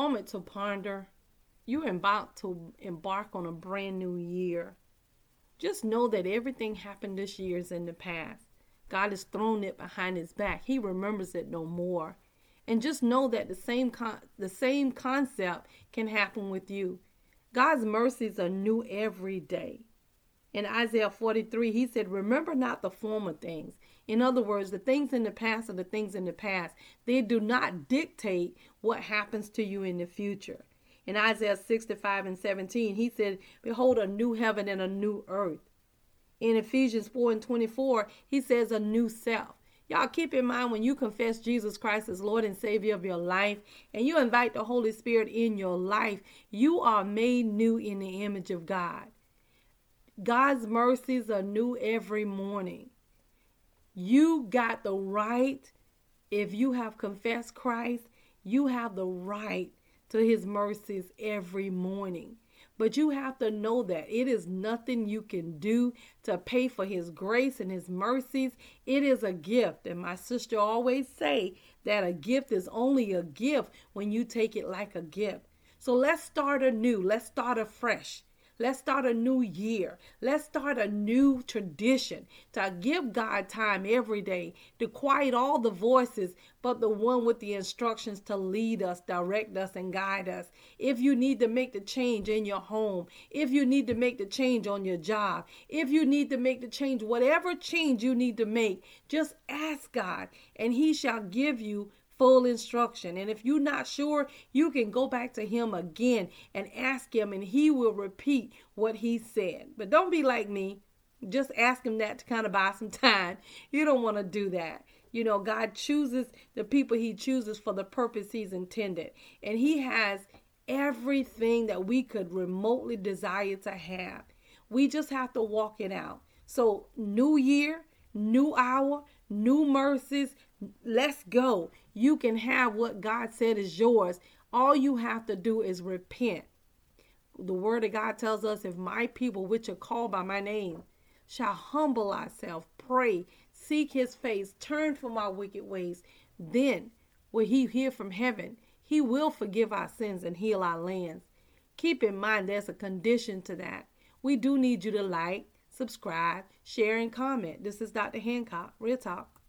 moment to ponder. You're about to embark on a brand new year. Just know that everything happened this year is in the past. God has thrown it behind his back. He remembers it no more. And just know that the same con- the same concept can happen with you. God's mercies are new every day. In Isaiah 43, he said, Remember not the former things. In other words, the things in the past are the things in the past. They do not dictate what happens to you in the future. In Isaiah 65 and 17, he said, Behold, a new heaven and a new earth. In Ephesians 4 and 24, he says, A new self. Y'all keep in mind when you confess Jesus Christ as Lord and Savior of your life and you invite the Holy Spirit in your life, you are made new in the image of God. God's mercies are new every morning. You got the right, if you have confessed Christ, you have the right to his mercies every morning. But you have to know that it is nothing you can do to pay for his grace and his mercies. It is a gift. And my sister always say that a gift is only a gift when you take it like a gift. So let's start anew. Let's start afresh. Let's start a new year. Let's start a new tradition to give God time every day to quiet all the voices, but the one with the instructions to lead us, direct us, and guide us. If you need to make the change in your home, if you need to make the change on your job, if you need to make the change, whatever change you need to make, just ask God, and He shall give you full instruction. And if you're not sure, you can go back to him again and ask him, and he will repeat what he said. But don't be like me. Just ask him that to kind of buy some time. You don't want to do that. You know, God chooses the people he chooses for the purpose he's intended. And he has everything that we could remotely desire to have. We just have to walk it out. So, new year, new hour, new mercies. Let's go. You can have what God said is yours. All you have to do is repent. The word of God tells us if my people, which are called by my name, shall humble ourselves, pray, seek his face, turn from our wicked ways, then will he hear from heaven. He will forgive our sins and heal our lands. Keep in mind there's a condition to that. We do need you to like, subscribe, share, and comment. This is Dr. Hancock. Real talk.